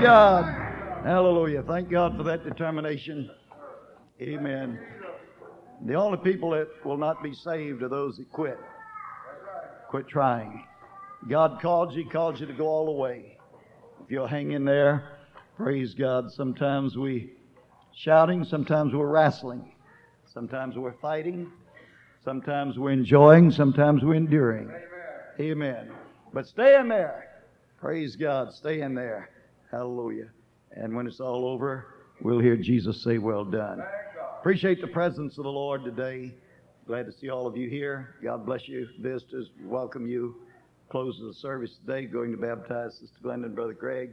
God. Hallelujah. Thank God for that determination. Amen. The only people that will not be saved are those that quit. Quit trying. God called you, He called you to go all the way. If you'll hang in there, praise God. Sometimes we shouting, sometimes we're wrestling, sometimes we're fighting, sometimes we're enjoying, sometimes we're enduring. Amen. But stay in there. Praise God. Stay in there. Hallelujah. And when it's all over, we'll hear Jesus say, Well done. Appreciate the presence of the Lord today. Glad to see all of you here. God bless you. Visitors, welcome you. Close the service today, going to baptize Sister Glenda and Brother Craig.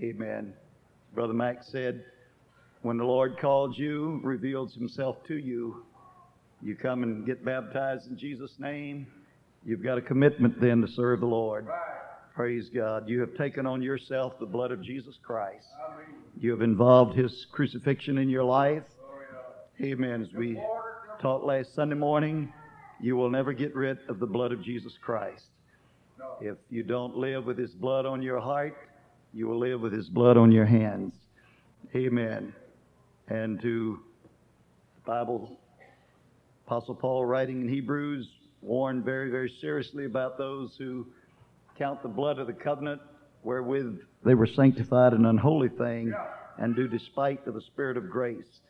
Amen. Brother Max said, when the Lord calls you, reveals himself to you, you come and get baptized in Jesus' name. You've got a commitment then to serve the Lord. Praise God. You have taken on yourself the blood of Jesus Christ. You have involved his crucifixion in your life. Amen. As we taught last Sunday morning, you will never get rid of the blood of Jesus Christ. If you don't live with his blood on your heart, you will live with his blood on your hands. Amen. And to the Bible, Apostle Paul writing in Hebrews warned very, very seriously about those who count the blood of the covenant wherewith they were sanctified an unholy thing and do despite to the Spirit of grace.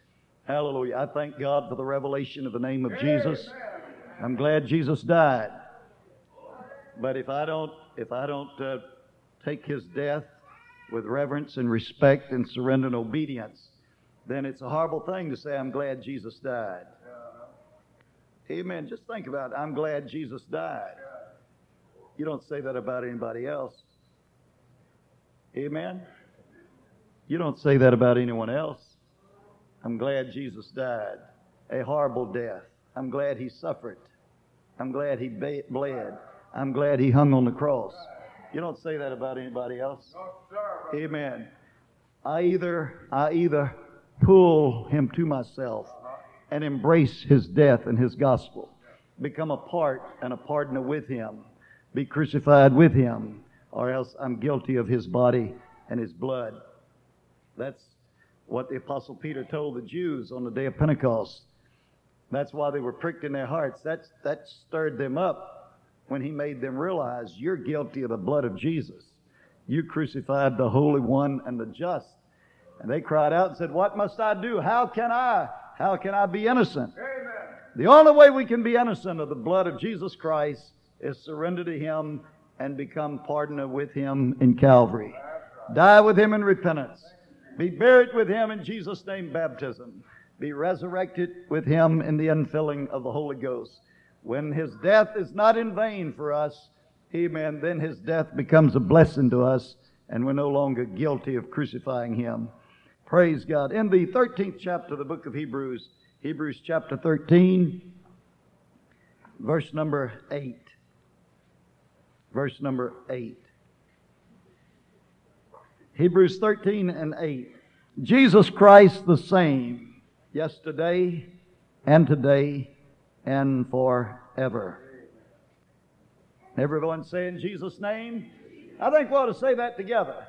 Hallelujah. I thank God for the revelation of the name of Jesus. I'm glad Jesus died. But if I don't, if I don't uh, take his death with reverence and respect and surrender and obedience, then it's a horrible thing to say, I'm glad Jesus died. Amen. Just think about it. I'm glad Jesus died. You don't say that about anybody else. Amen. You don't say that about anyone else. I'm glad Jesus died. A horrible death. I'm glad he suffered. I'm glad he bled. I'm glad he hung on the cross. You don't say that about anybody else. Amen. I either I either pull him to myself and embrace his death and his gospel, become a part and a partner with him, be crucified with him, or else I'm guilty of his body and his blood. That's what the Apostle Peter told the Jews on the day of Pentecost. That's why they were pricked in their hearts. That's, that stirred them up when he made them realize you're guilty of the blood of Jesus. You crucified the Holy One and the just. And they cried out and said, What must I do? How can I? How can I be innocent? Amen. The only way we can be innocent of the blood of Jesus Christ is surrender to Him and become partner with Him in Calvary. Die with Him in repentance. Be buried with Him in Jesus' name, baptism. Be resurrected with Him in the infilling of the Holy Ghost. When His death is not in vain for us, amen, then His death becomes a blessing to us and we're no longer guilty of crucifying Him. Praise God. In the 13th chapter of the book of Hebrews, Hebrews chapter 13, verse number 8. Verse number 8. Hebrews 13 and 8. Jesus Christ the same, yesterday and today and forever. Everyone say in Jesus' name? I think we ought to say that together.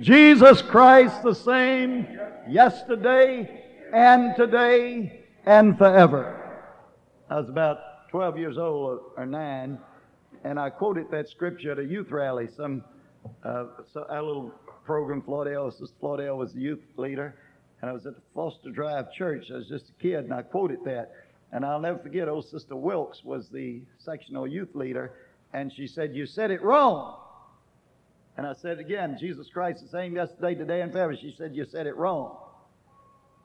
Jesus Christ the same yesterday and today and forever. I was about 12 years old or 9, and I quoted that scripture at a youth rally. Some uh, so our little program, Floydale, Sister Floydale was the youth leader, and I was at the Foster Drive Church. I was just a kid, and I quoted that. And I'll never forget, old Sister Wilkes was the sectional youth leader, and she said, You said it wrong. And I said again, Jesus Christ the same yesterday, today, and forever. She said, You said it wrong.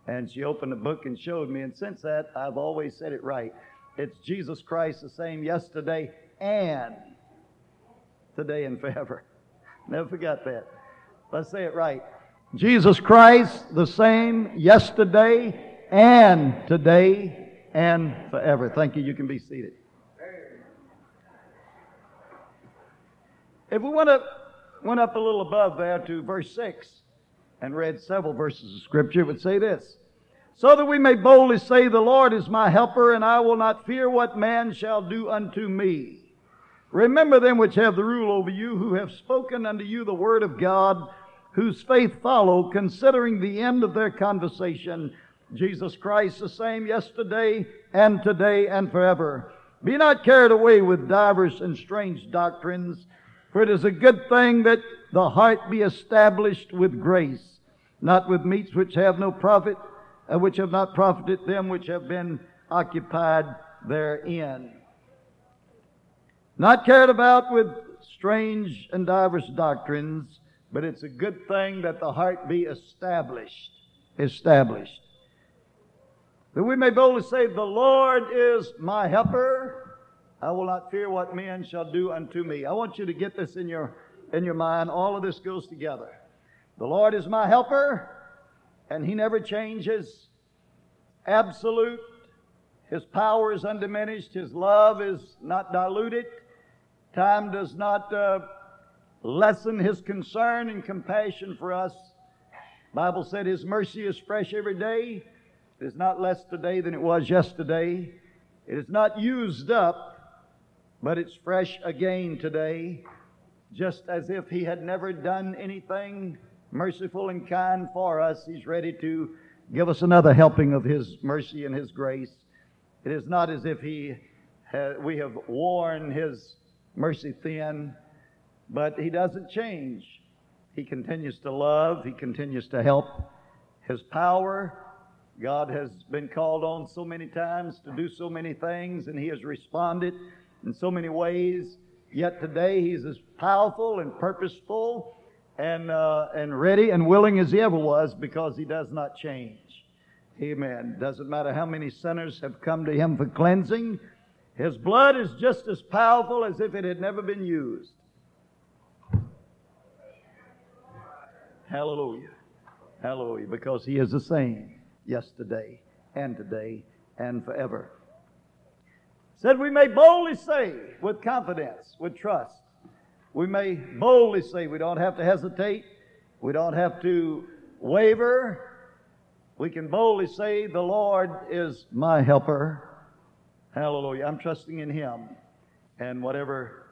And she opened the book and showed me. And since that, I've always said it right. It's Jesus Christ the same yesterday and today and forever. Never forgot that. Let's say it right. Jesus Christ the same yesterday and today and forever. Thank you. You can be seated. If we want to went up a little above there to verse 6 and read several verses of Scripture, it would say this So that we may boldly say, The Lord is my helper, and I will not fear what man shall do unto me. Remember them which have the rule over you, who have spoken unto you the word of God, whose faith follow, considering the end of their conversation, Jesus Christ the same yesterday and today and forever. Be not carried away with divers and strange doctrines, for it is a good thing that the heart be established with grace, not with meats which have no profit, uh, which have not profited them which have been occupied therein. Not carried about with strange and diverse doctrines, but it's a good thing that the heart be established. Established. That we may boldly say, The Lord is my helper. I will not fear what men shall do unto me. I want you to get this in your, in your mind. All of this goes together. The Lord is my helper, and He never changes. Absolute. His power is undiminished. His love is not diluted. Time does not uh, lessen His concern and compassion for us. Bible said His mercy is fresh every day. It is not less today than it was yesterday. It is not used up, but it's fresh again today, just as if He had never done anything merciful and kind for us. He's ready to give us another helping of His mercy and His grace. It is not as if He ha- we have worn His mercy thin, but He doesn't change. He continues to love, He continues to help. His power, God has been called on so many times to do so many things, and He has responded in so many ways. Yet today He's as powerful and purposeful and, uh, and ready and willing as He ever was because He does not change. Amen. Doesn't matter how many sinners have come to Him for cleansing, His blood is just as powerful as if it had never been used. Hallelujah. Hallelujah. Because He is the same yesterday and today and forever. Said we may boldly say with confidence, with trust. We may boldly say we don't have to hesitate. We don't have to waver. We can boldly say, The Lord is my helper. Hallelujah. I'm trusting in Him. And whatever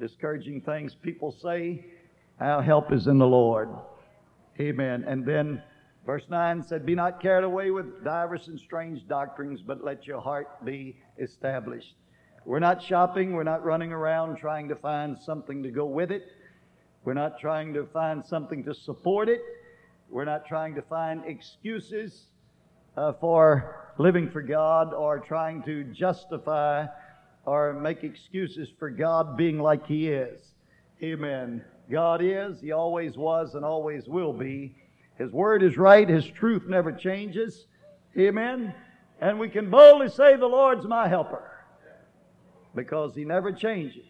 discouraging things people say, our help is in the Lord. Amen. And then verse 9 said, Be not carried away with divers and strange doctrines, but let your heart be established. We're not shopping. We're not running around trying to find something to go with it. We're not trying to find something to support it. We're not trying to find excuses uh, for living for God or trying to justify or make excuses for God being like He is. Amen. God is, He always was, and always will be. His Word is right, His truth never changes. Amen. And we can boldly say, The Lord's my helper because He never changes.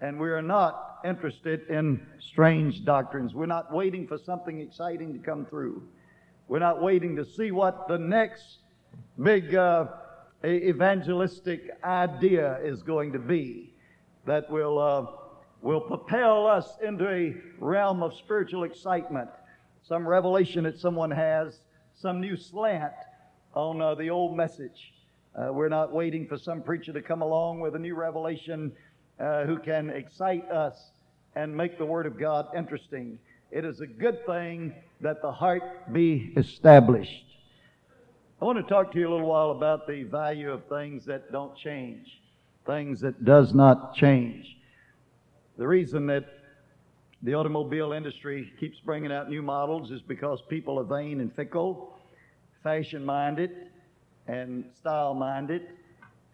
And we are not interested in strange doctrines. We're not waiting for something exciting to come through. We're not waiting to see what the next big uh, evangelistic idea is going to be that will, uh, will propel us into a realm of spiritual excitement. Some revelation that someone has, some new slant on uh, the old message. Uh, we're not waiting for some preacher to come along with a new revelation uh, who can excite us and make the Word of God interesting. It is a good thing that the heart be established. I want to talk to you a little while about the value of things that don't change, things that does not change. The reason that the automobile industry keeps bringing out new models is because people are vain and fickle, fashion minded, and style minded,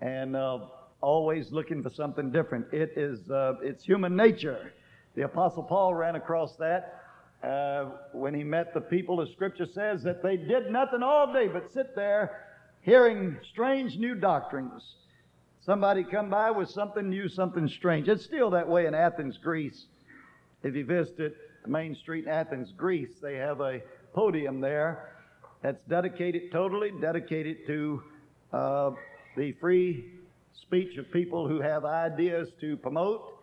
and uh, always looking for something different. It is uh, it's human nature. The Apostle Paul ran across that uh, when he met the people. The Scripture says that they did nothing all day but sit there hearing strange new doctrines. Somebody come by with something new, something strange. It's still that way in Athens, Greece. If you visit Main Street in Athens, Greece, they have a podium there that's dedicated, totally dedicated to uh, the free speech of people who have ideas to promote.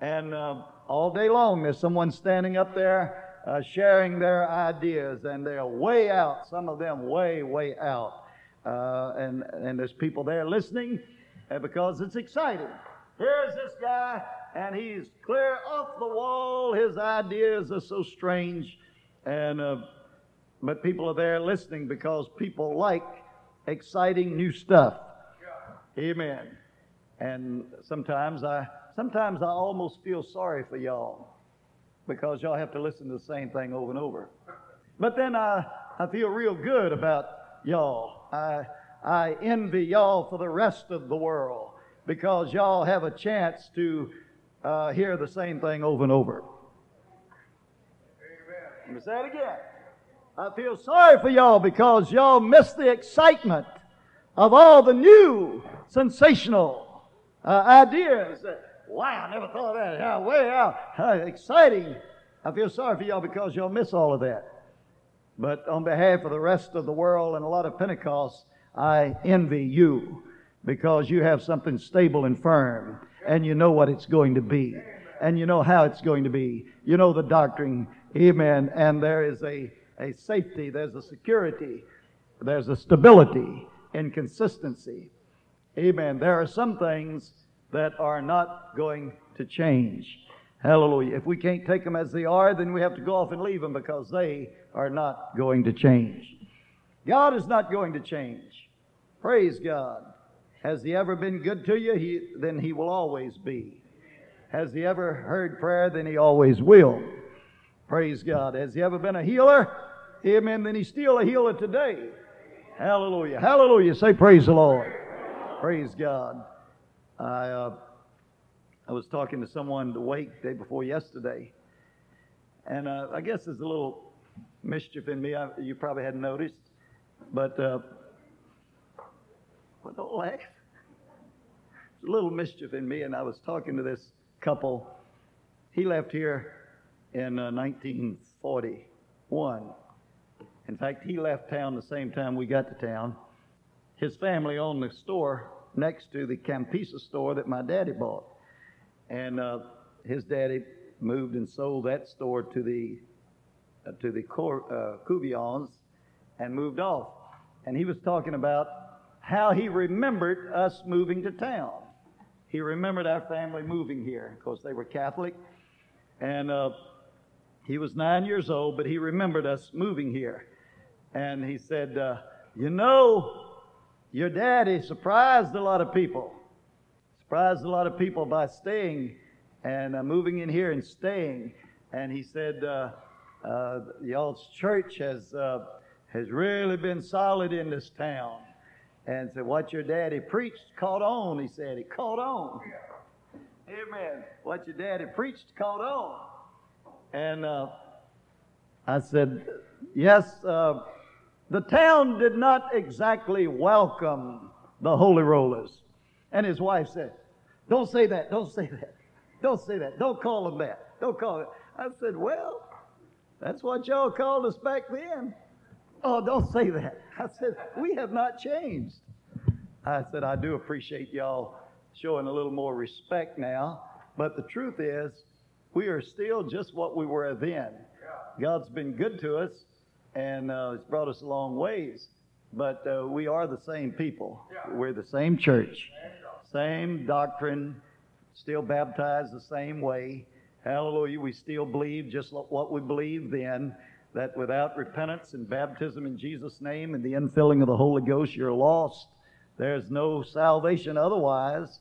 And uh, all day long, there's someone standing up there uh, sharing their ideas, and they're way out, some of them way, way out. Uh, and, and there's people there listening uh, because it's exciting. Here's this guy, and he's clear off the wall. His ideas are so strange And uh, but people are there listening because people like exciting new stuff. Amen. And sometimes I sometimes I almost feel sorry for y'all because y'all have to listen to the same thing over and over. But then I, I feel real good about y'all. I, I envy y'all for the rest of the world because y'all have a chance to uh, hear the same thing over and over. Let me say it again. I feel sorry for y'all because y'all miss the excitement of all the new, sensational uh, ideas. Wow, I never thought of that. Yeah, way out. How exciting. I feel sorry for y'all because y'all miss all of that. But on behalf of the rest of the world and a lot of Pentecosts, I envy you because you have something stable and firm and you know what it's going to be and you know how it's going to be. You know the doctrine. Amen. And there is a, a safety, there's a security, there's a stability and consistency. Amen. There are some things that are not going to change. Hallelujah. If we can't take them as they are, then we have to go off and leave them because they are not going to change. God is not going to change. Praise God. Has He ever been good to you? He, then He will always be. Has He ever heard prayer? Then He always will. Praise God. Has He ever been a healer? Amen. Then He's still a healer today. Hallelujah. Hallelujah. Say praise the Lord. Praise God. I, uh, I was talking to someone the wake day before yesterday, and uh, I guess there's a little mischief in me. I, you probably hadn't noticed, but uh, well, don't laugh. There's a little mischief in me, and I was talking to this couple. He left here in 1941. Uh, in fact, he left town the same time we got to town. His family owned the store next to the Campisa store that my daddy bought. And uh, his daddy moved and sold that store to the uh, to the Cor- uh, Cuvions and moved off. And he was talking about how he remembered us moving to town. He remembered our family moving here. Of course, they were Catholic. And uh, he was nine years old, but he remembered us moving here. And he said, uh, You know, your daddy surprised a lot of people. Surprised a lot of people by staying and uh, moving in here and staying. And he said, uh, uh, y'all's church has, uh, has really been solid in this town. And said, what your daddy preached caught on, he said. He caught on. Amen. What your daddy preached caught on. And uh, I said, yes, uh, the town did not exactly welcome the Holy Rollers. And his wife said, Don't say that, don't say that, don't say that, don't call them that, don't call it. I said, Well, that's what y'all called us back then. Oh, don't say that. I said, We have not changed. I said, I do appreciate y'all showing a little more respect now, but the truth is, we are still just what we were then. God's been good to us, and uh, it's brought us a long ways. But uh, we are the same people. We're the same church, same doctrine, still baptized the same way. Hallelujah. We still believe just what we believed then that without repentance and baptism in Jesus' name and the infilling of the Holy Ghost, you're lost. There's no salvation otherwise.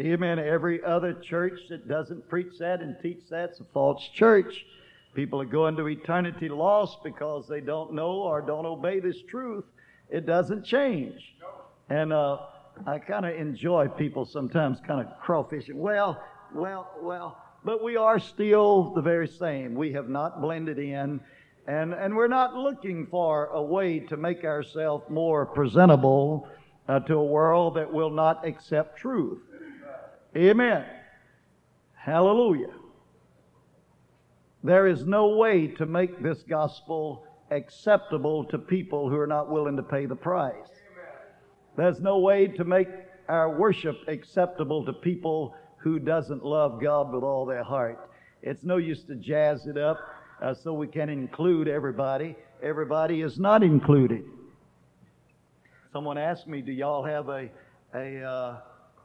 Amen. Every other church that doesn't preach that and teach that's a false church. People are going to eternity lost because they don't know or don't obey this truth. It doesn't change. And uh, I kind of enjoy people sometimes kind of crawfishing. Well, well, well, but we are still the very same. We have not blended in, and, and we're not looking for a way to make ourselves more presentable uh, to a world that will not accept truth. Amen. Hallelujah. There is no way to make this gospel acceptable to people who are not willing to pay the price. There's no way to make our worship acceptable to people who doesn't love God with all their heart. It's no use to jazz it up uh, so we can include everybody. Everybody is not included. Someone asked me, "Do y'all have a a uh,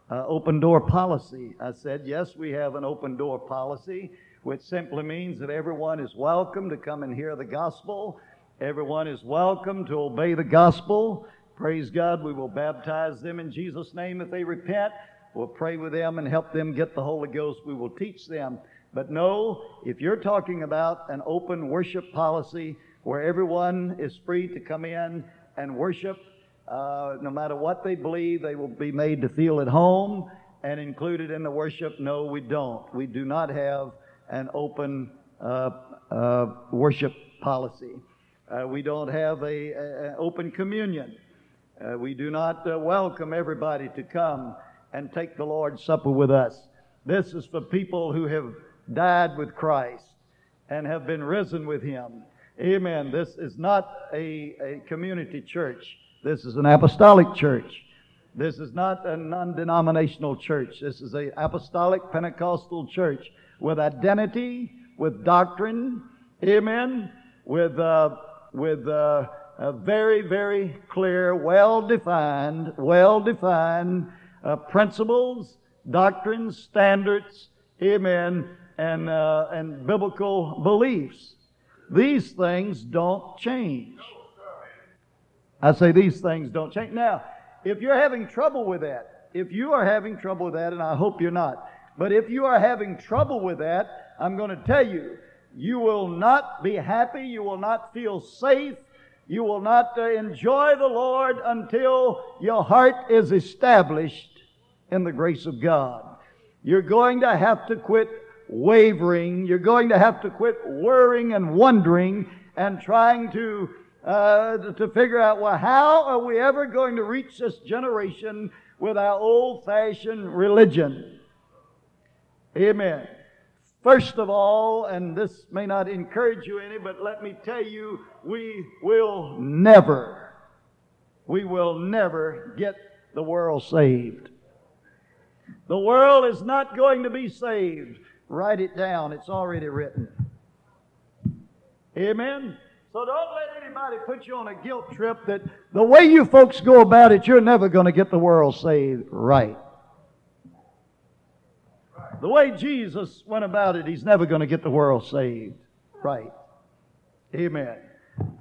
uh, open door policy?" I said, "Yes, we have an open door policy." Which simply means that everyone is welcome to come and hear the gospel. Everyone is welcome to obey the gospel. Praise God. We will baptize them in Jesus' name if they repent. We'll pray with them and help them get the Holy Ghost. We will teach them. But no, if you're talking about an open worship policy where everyone is free to come in and worship, uh, no matter what they believe, they will be made to feel at home and included in the worship. No, we don't. We do not have an open uh, uh, worship policy. Uh, we don't have a, a, open communion. Uh, we do not uh, welcome everybody to come and take the Lord's Supper with us. This is for people who have died with Christ and have been risen with Him. Amen. This is not a, a community church. This is an apostolic church. This is not a non denominational church. This is an apostolic Pentecostal church with identity, with doctrine, amen, with, uh, with uh, a very, very clear, well defined, well defined uh, principles, doctrines, standards, amen, and, uh, and biblical beliefs. These things don't change. I say these things don't change. Now, if you're having trouble with that, if you are having trouble with that, and I hope you're not, but if you are having trouble with that, I'm going to tell you, you will not be happy, you will not feel safe, you will not uh, enjoy the Lord until your heart is established in the grace of God. You're going to have to quit wavering. You're going to have to quit worrying and wondering and trying to uh, to figure out well how are we ever going to reach this generation with our old-fashioned religion. Amen. First of all, and this may not encourage you any, but let me tell you, we will never, we will never get the world saved. The world is not going to be saved. Write it down. It's already written. Amen? So don't let anybody put you on a guilt trip that the way you folks go about it, you're never going to get the world saved right. The way Jesus went about it, he's never going to get the world saved right. Amen.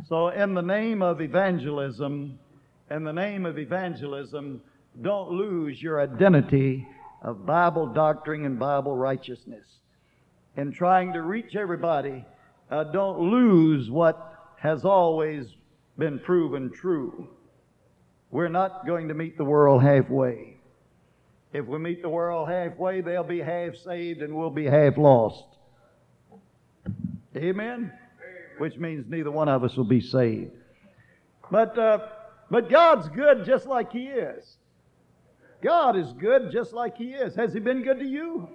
So, in the name of evangelism, in the name of evangelism, don't lose your identity of Bible doctrine and Bible righteousness. In trying to reach everybody, uh, don't lose what has always been proven true. We're not going to meet the world halfway. If we meet the world halfway, they'll be half saved and we'll be half lost. Amen? Which means neither one of us will be saved. But, uh, but God's good just like He is. God is good just like He is. Has He been good to you?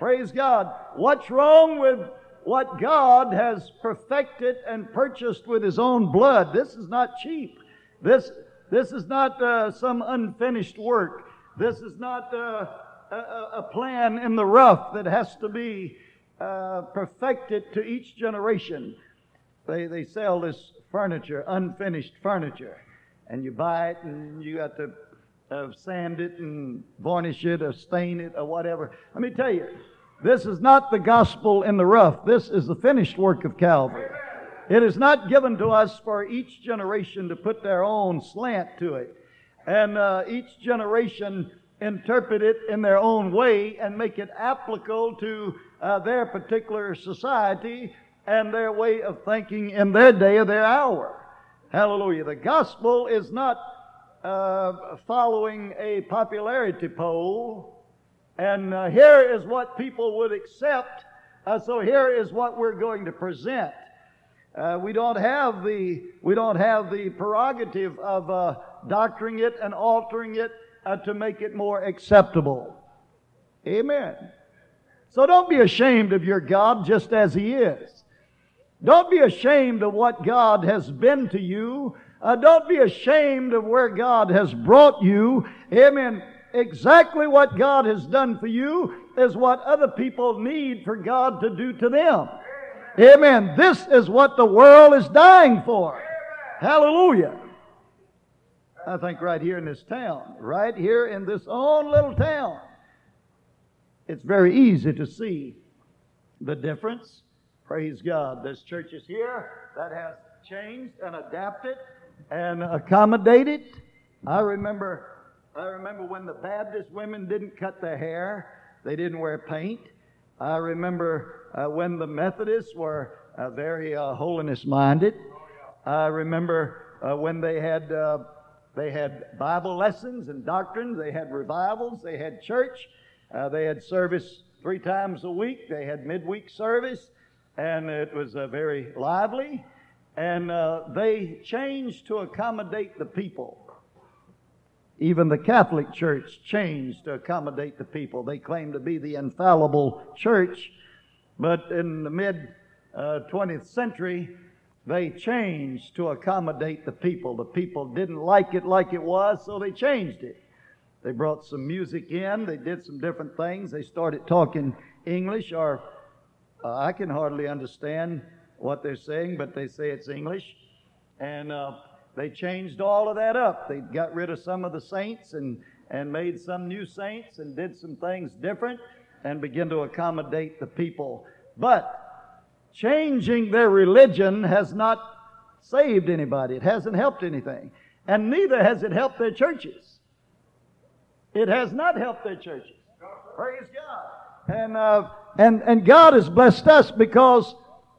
Praise God. What's wrong with what God has perfected and purchased with His own blood? This is not cheap. This, this is not uh, some unfinished work. This is not uh, a, a, plan in the rough that has to be uh, perfected to each generation. They, they sell this furniture, unfinished furniture, and you buy it and you got to uh, sand it and varnish it or stain it or whatever. Let me tell you, this is not the gospel in the rough. This is the finished work of Calvary. It is not given to us for each generation to put their own slant to it. And uh, each generation interpret it in their own way and make it applicable to uh, their particular society and their way of thinking in their day or their hour. Hallelujah. The gospel is not uh, following a popularity poll, and uh, here is what people would accept, uh, so here is what we're going to present. Uh, we don't have the we don't have the prerogative of uh, doctoring it and altering it uh, to make it more acceptable. Amen. So don't be ashamed of your God just as He is. Don't be ashamed of what God has been to you uh, don't be ashamed of where God has brought you. Amen. Exactly what God has done for you is what other people need for God to do to them. Amen. This is what the world is dying for. Hallelujah. I think right here in this town, right here in this own little town, it's very easy to see the difference. Praise God. There's churches here that has changed and adapted and accommodated. I remember I remember when the Baptist women didn't cut their hair, they didn't wear paint. I remember uh, when the Methodists were uh, very uh, holiness minded. I remember uh, when they had uh, they had Bible lessons and doctrines. They had revivals. They had church. Uh, they had service three times a week. They had midweek service, and it was very lively. And they changed to accommodate the people. Even the Catholic Church changed to accommodate the people. They claim to be the infallible church, but in the mid uh, 20th century, they changed to accommodate the people. The people didn't like it like it was, so they changed it. They brought some music in, they did some different things, they started talking English, or uh, I can hardly understand what they're saying, but they say it's English. And uh, they changed all of that up. They got rid of some of the saints and, and made some new saints and did some things different and began to accommodate the people. But changing their religion has not saved anybody. It hasn't helped anything. And neither has it helped their churches. It has not helped their churches. Praise God. And, uh, and, and God has blessed us because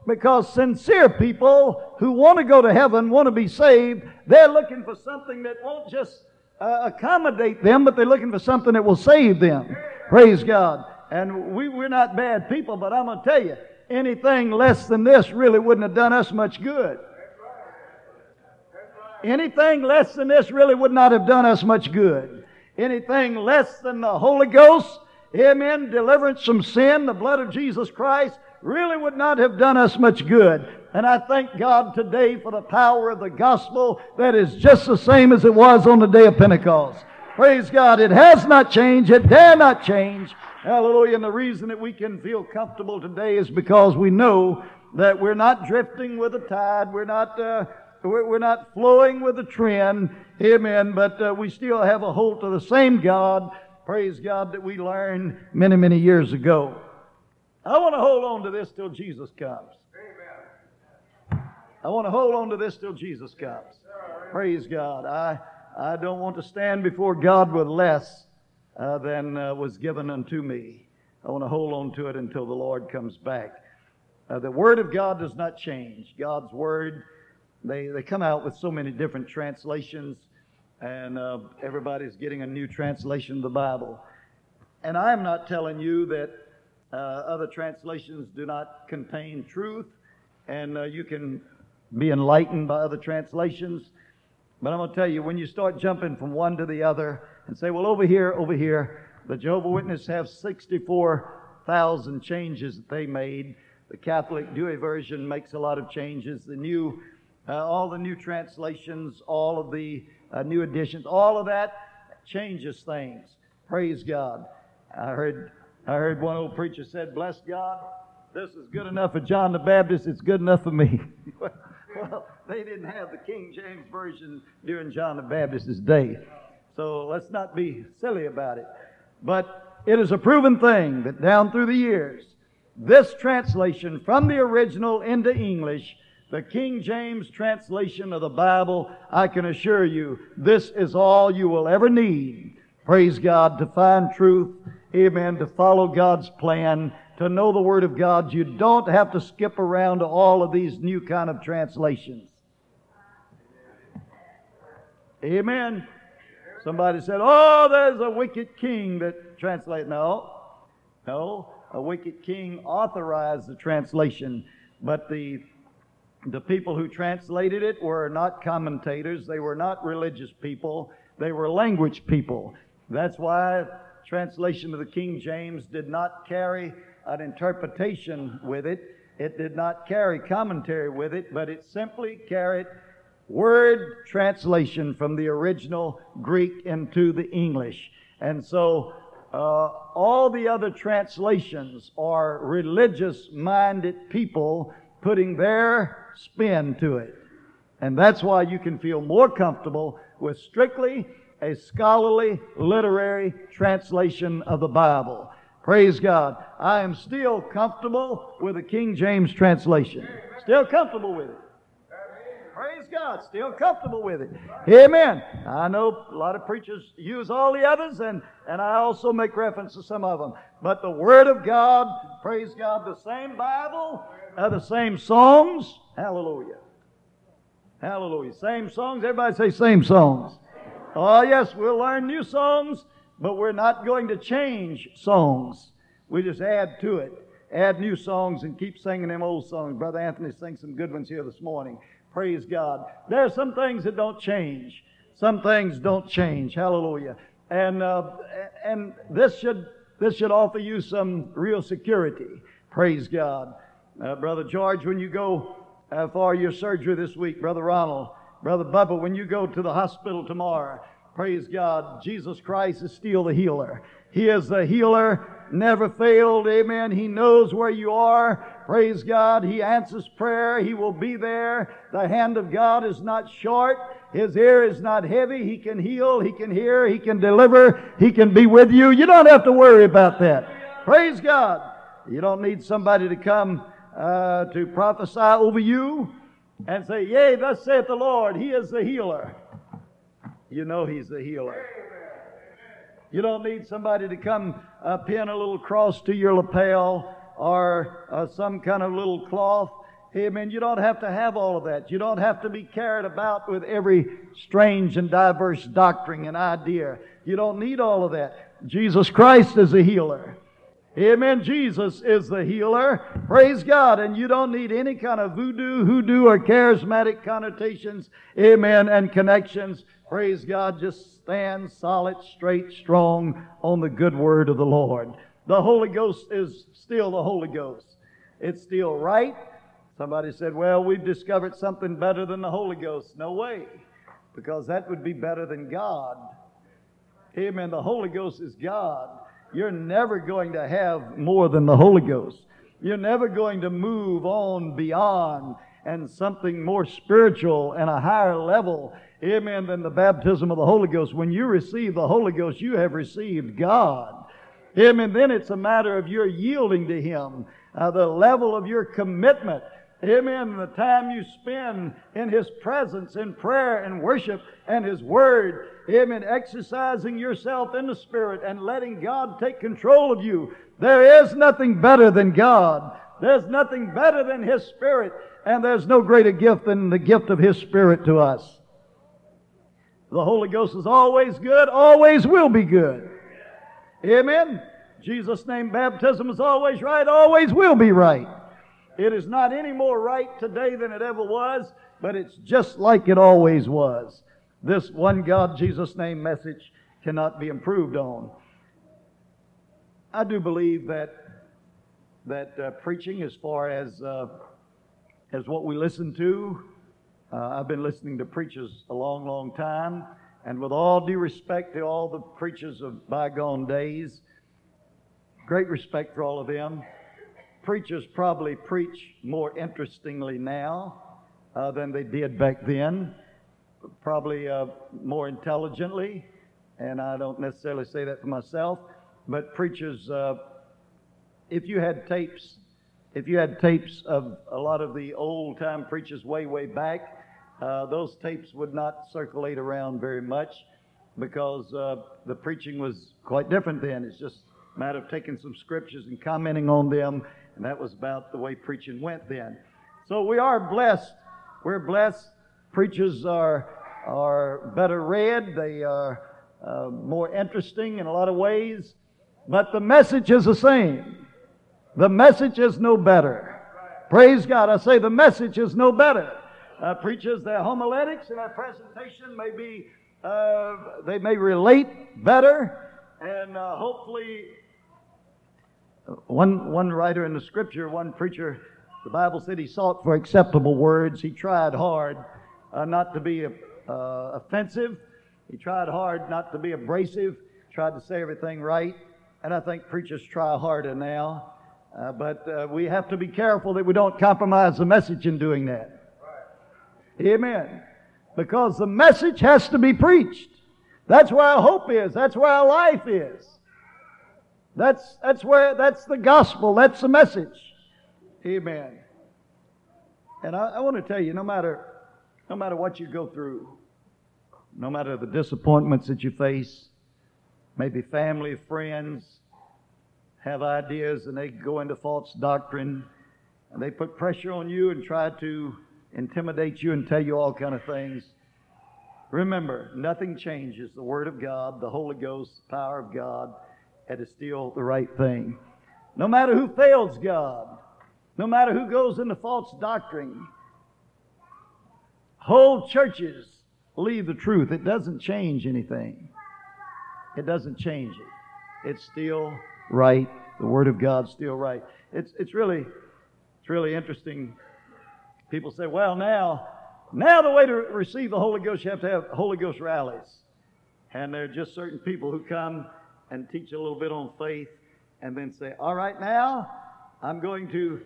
because sincere people who want to go to heaven, want to be saved, they're looking for something that won't just uh, accommodate them, but they're looking for something that will save them. Praise God. And we, we're not bad people, but I'm going to tell you, anything less than this really wouldn't have done us much good. Anything less than this really would not have done us much good. Anything less than the Holy Ghost, amen, deliverance from sin, the blood of Jesus Christ, really would not have done us much good. And I thank God today for the power of the gospel that is just the same as it was on the day of Pentecost. Praise God. It has not changed. It dare not change. Hallelujah. And the reason that we can feel comfortable today is because we know that we're not drifting with the tide. We're not, uh, we're not flowing with the trend. Amen. But uh, we still have a hold to the same God. Praise God that we learned many, many years ago. I want to hold on to this till Jesus comes. I want to hold on to this till Jesus comes. Praise God. I, I don't want to stand before God with less uh, than uh, was given unto me. I want to hold on to it until the Lord comes back. Uh, the Word of God does not change. God's Word, they, they come out with so many different translations, and uh, everybody's getting a new translation of the Bible. And I'm not telling you that uh, other translations do not contain truth, and uh, you can be enlightened by other translations. But I'm going to tell you, when you start jumping from one to the other and say, well, over here, over here, the Jehovah Witnesses have 64,000 changes that they made. The Catholic Douay version makes a lot of changes. The new, uh, all the new translations, all of the uh, new editions, all of that changes things. Praise God. I heard I heard one old preacher said, Bless God, this is good enough for John the Baptist, it's good enough for me. well, they didn't have the King James Version during John the Baptist's day. So let's not be silly about it. But it is a proven thing that down through the years, this translation from the original into English, the King James translation of the Bible, I can assure you, this is all you will ever need. Praise God to find truth amen, to follow God's plan, to know the Word of God. You don't have to skip around to all of these new kind of translations. Amen. Somebody said, Oh, there's a wicked king that translates. No, no. A wicked king authorized the translation, but the the people who translated it were not commentators. They were not religious people. They were language people. That's why translation of the King James did not carry an interpretation with it. It did not carry commentary with it, but it simply carried word translation from the original Greek into the English. And so uh, all the other translations are religious minded people putting their spin to it. And that's why you can feel more comfortable with strictly a scholarly literary translation of the Bible. Praise God. I am still comfortable with the King James translation. Still comfortable with it. Praise God. Still comfortable with it. Amen. I know a lot of preachers use all the others, and, and I also make reference to some of them. But the Word of God, praise God, the same Bible, uh, the same songs. Hallelujah. Hallelujah. Same songs. Everybody say same songs. Oh, yes, we'll learn new songs, but we're not going to change songs. We just add to it. Add new songs and keep singing them old songs. Brother Anthony sang some good ones here this morning. Praise God. There are some things that don't change. Some things don't change. Hallelujah. And uh, and this should this should offer you some real security. Praise God. Uh, Brother George, when you go uh, for your surgery this week, Brother Ronald, Brother Bubba, when you go to the hospital tomorrow, praise God, Jesus Christ is still the healer. He is the healer, never failed. Amen. He knows where you are. Praise God. He answers prayer. He will be there. The hand of God is not short. His ear is not heavy. He can heal. He can hear. He can deliver. He can be with you. You don't have to worry about that. Praise God. You don't need somebody to come uh, to prophesy over you and say, Yea, thus saith the Lord, He is the healer. You know He's the healer. You don't need somebody to come uh, pin a little cross to your lapel or uh, some kind of little cloth. Amen. You don't have to have all of that. You don't have to be carried about with every strange and diverse doctrine and idea. You don't need all of that. Jesus Christ is a healer. Amen. Jesus is the healer. Praise God. And you don't need any kind of voodoo, hoodoo, or charismatic connotations. Amen. And connections. Praise God. Just stand solid, straight, strong on the good word of the Lord. The Holy Ghost is still the Holy Ghost. It's still right. Somebody said, well, we've discovered something better than the Holy Ghost. No way. Because that would be better than God. Amen. The Holy Ghost is God you're never going to have more than the Holy Ghost. You're never going to move on beyond and something more spiritual and a higher level, amen, than the baptism of the Holy Ghost. When you receive the Holy Ghost, you have received God. Amen. Then it's a matter of your yielding to Him, uh, the level of your commitment. Amen. The time you spend in His presence, in prayer and worship and His Word. Amen. Exercising yourself in the Spirit and letting God take control of you. There is nothing better than God. There's nothing better than His Spirit. And there's no greater gift than the gift of His Spirit to us. The Holy Ghost is always good, always will be good. Amen. Jesus' name baptism is always right, always will be right. It is not any more right today than it ever was, but it's just like it always was. This one God, Jesus' name message cannot be improved on. I do believe that that uh, preaching, as far as uh, as what we listen to, uh, I've been listening to preachers a long, long time, and with all due respect to all the preachers of bygone days, great respect for all of them. Preachers probably preach more interestingly now uh, than they did back then probably uh, more intelligently, and I don't necessarily say that for myself, but preachers, uh, if you had tapes, if you had tapes of a lot of the old time preachers way, way back, uh, those tapes would not circulate around very much because uh, the preaching was quite different then. It's just a matter of taking some scriptures and commenting on them, and that was about the way preaching went then. So we are blessed. We're blessed Preachers are, are better read, they are uh, more interesting in a lot of ways, but the message is the same. The message is no better. Praise God. I say the message is no better. Uh, preachers, their homiletics and their presentation may be, uh, they may relate better, and uh, hopefully, one, one writer in the scripture, one preacher, the Bible said he sought for acceptable words. He tried hard uh, not to be uh, offensive. He tried hard not to be abrasive, tried to say everything right. And I think preachers try harder now. Uh, but uh, we have to be careful that we don't compromise the message in doing that. Amen. Because the message has to be preached. That's where our hope is. That's where our life is. That's, that's where, that's the gospel. That's the message. Amen. And I, I want to tell you, no matter, no matter what you go through, no matter the disappointments that you face, maybe family, friends have ideas and they go into false doctrine and they put pressure on you and try to intimidate you and tell you all kind of things. Remember, nothing changes. The Word of God, the Holy Ghost, the power of God, it is still the right thing. No matter who fails God, no matter who goes into false doctrine, whole churches leave the truth. It doesn't change anything. It doesn't change it. It's still right. The Word of God's still right. It's, it's really, it's really interesting. People say, well, now, now the way to receive the Holy Ghost, you have to have Holy Ghost rallies. And there are just certain people who come and teach a little bit on faith and then say, all right, now I'm going to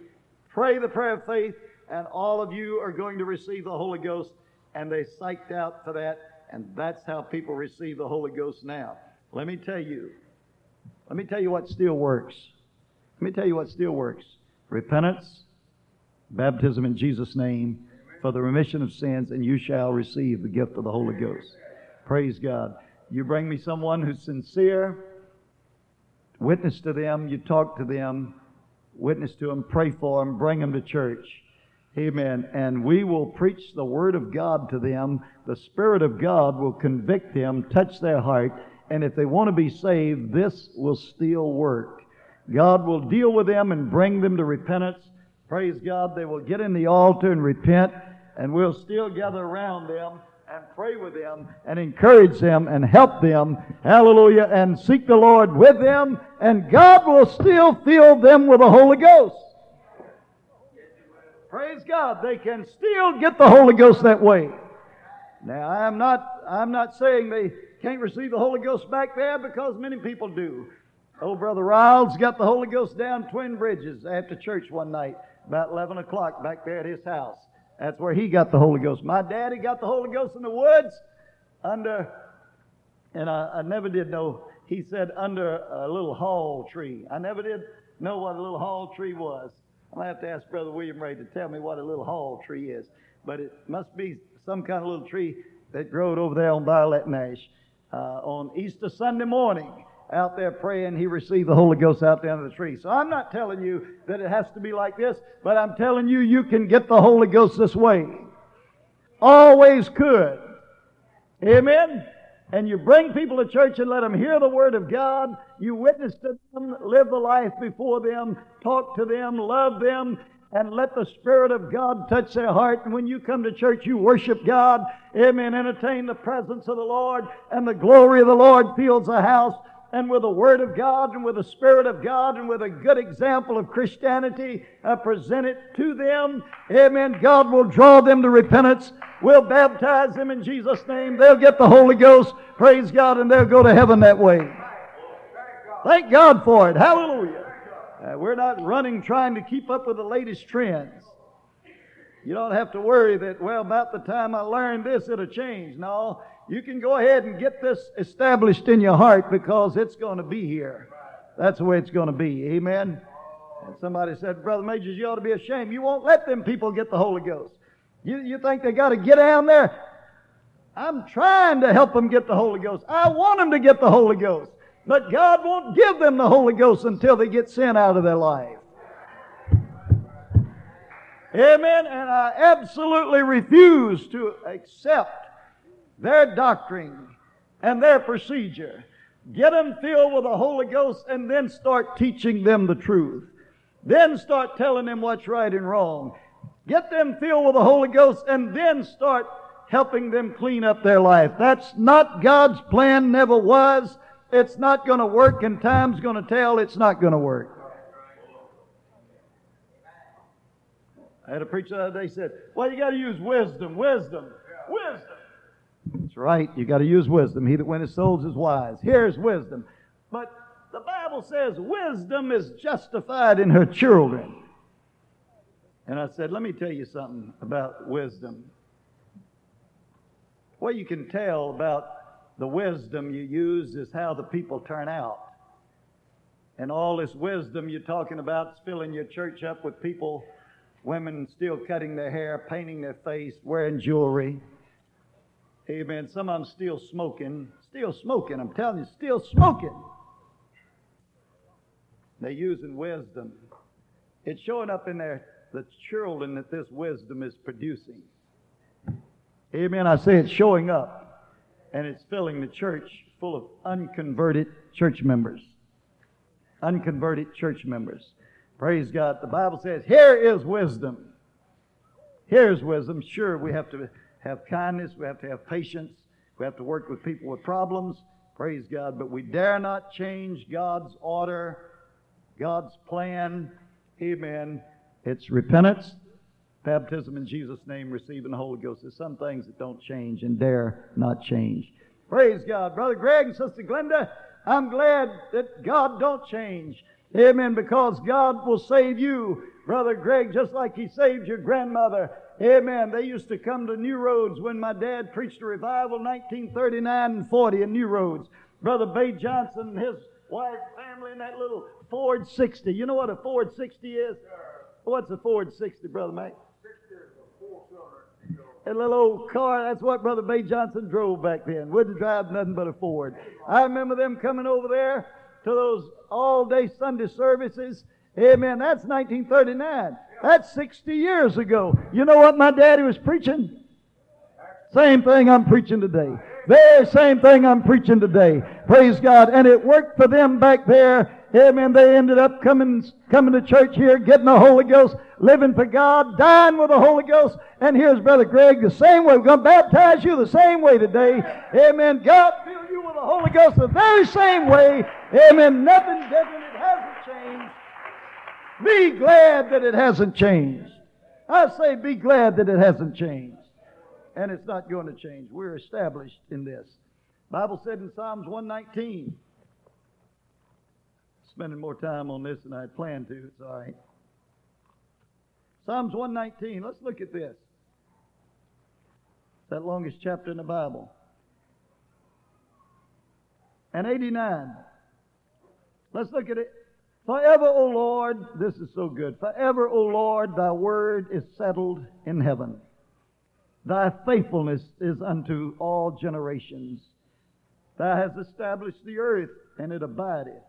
pray the prayer of faith and all of you are going to receive the Holy Ghost. And they psyched out for that. And that's how people receive the Holy Ghost now. Let me tell you, let me tell you what still works. Let me tell you what still works. Repentance, baptism in Jesus' name for the remission of sins, and you shall receive the gift of the Holy Ghost. Praise God. You bring me someone who's sincere, witness to them, you talk to them, witness to them, pray for them, bring them to church. Amen. And we will preach the Word of God to them. The Spirit of God will convict them, touch their heart, and if they want to be saved, this will still work. God will deal with them and bring them to repentance. Praise God. They will get in the altar and repent, and we'll still gather around them and pray with them and encourage them and help them. Hallelujah. And seek the Lord with them, and God will still fill them with the Holy Ghost. Praise God. They can still get the Holy Ghost that way. Now, I'm not, I'm not saying they can't receive the Holy Ghost back there because many people do. Old Brother Riles got the Holy Ghost down Twin Bridges after church one night, about 11 o'clock back there at his house. That's where he got the Holy Ghost. My daddy got the Holy Ghost in the woods under, and I, I never did know, he said under a little hall tree. I never did know what a little hall tree was. I'll have to ask Brother William Ray to tell me what a little hall tree is. But it must be some kind of little tree that growed over there on Violet Nash uh, on Easter Sunday morning out there praying, he received the Holy Ghost out there under the tree. So I'm not telling you that it has to be like this, but I'm telling you you can get the Holy Ghost this way. Always could. Amen? And you bring people to church and let them hear the Word of God. You witness to them, live the life before them, talk to them, love them, and let the Spirit of God touch their heart. And when you come to church, you worship God. Amen. Entertain the presence of the Lord, and the glory of the Lord fills the house. And with the Word of God, and with the Spirit of God, and with a good example of Christianity, uh, present it to them. Amen. God will draw them to repentance. We'll baptize them in Jesus' name. They'll get the Holy Ghost. Praise God, and they'll go to heaven that way. Thank God for it. Hallelujah. Uh, we're not running trying to keep up with the latest trends. You don't have to worry that, well, about the time I learn this, it'll change. No, you can go ahead and get this established in your heart because it's going to be here. That's the way it's going to be. Amen. And somebody said, Brother Majors, you ought to be ashamed. You won't let them people get the Holy Ghost. You, you think they got to get down there? I'm trying to help them get the Holy Ghost. I want them to get the Holy Ghost. But God won't give them the Holy Ghost until they get sin out of their life. Amen. And I absolutely refuse to accept their doctrine and their procedure. Get them filled with the Holy Ghost and then start teaching them the truth. Then start telling them what's right and wrong. Get them filled with the Holy Ghost and then start helping them clean up their life. That's not God's plan, never was. It's not going to work, and time's going to tell it's not going to work. I had a preacher the other day said, Well, you got to use wisdom, wisdom, wisdom. That's right. You got to use wisdom. He that winneth souls is wise. Here's wisdom. But the Bible says wisdom is justified in her children. And I said, Let me tell you something about wisdom. What you can tell about the wisdom you use is how the people turn out. And all this wisdom you're talking about is filling your church up with people, women still cutting their hair, painting their face, wearing jewelry. Amen. Some of them still smoking. Still smoking. I'm telling you, still smoking. They're using wisdom. It's showing up in their the children that this wisdom is producing. Amen. I say it's showing up, and it's filling the church full of unconverted church members. Unconverted church members. Praise God. The Bible says, Here is wisdom. Here's wisdom. Sure, we have to have kindness, we have to have patience, we have to work with people with problems. Praise God. But we dare not change God's order, God's plan. Amen. It's repentance, baptism in Jesus' name, receiving the Holy Ghost. There's some things that don't change and dare not change. Praise God. Brother Greg and Sister Glenda, I'm glad that God don't change. Amen. Because God will save you, Brother Greg, just like He saved your grandmother. Amen. They used to come to New Roads when my dad preached a revival 1939 and 40 in New Roads. Brother Bay Johnson and his wife, family in that little Ford 60. You know what a Ford 60 is? What's a Ford 60, Brother Mike? A little old car, that's what Brother Bay Johnson drove back then. Wouldn't drive nothing but a Ford. I remember them coming over there to those all day Sunday services. Amen. That's 1939. That's 60 years ago. You know what my daddy was preaching? Same thing I'm preaching today. Very same thing I'm preaching today. Praise God. And it worked for them back there. Amen. They ended up coming, coming to church here, getting the Holy Ghost, living for God, dying with the Holy Ghost. And here's Brother Greg the same way. We're going to baptize you the same way today. Amen. God fill you with the Holy Ghost the very same way. Amen. Nothing different. It changed. Be glad that it hasn't changed. I say be glad that it hasn't changed and it's not going to change. We're established in this. Bible said in Psalms 119, spending more time on this than I planned to, it's all right. Psalms 119, let's look at this. That longest chapter in the Bible. And 89. Let's look at it. Forever, O Lord, this is so good. Forever, O Lord, thy word is settled in heaven. Thy faithfulness is unto all generations. Thou hast established the earth, and it abideth.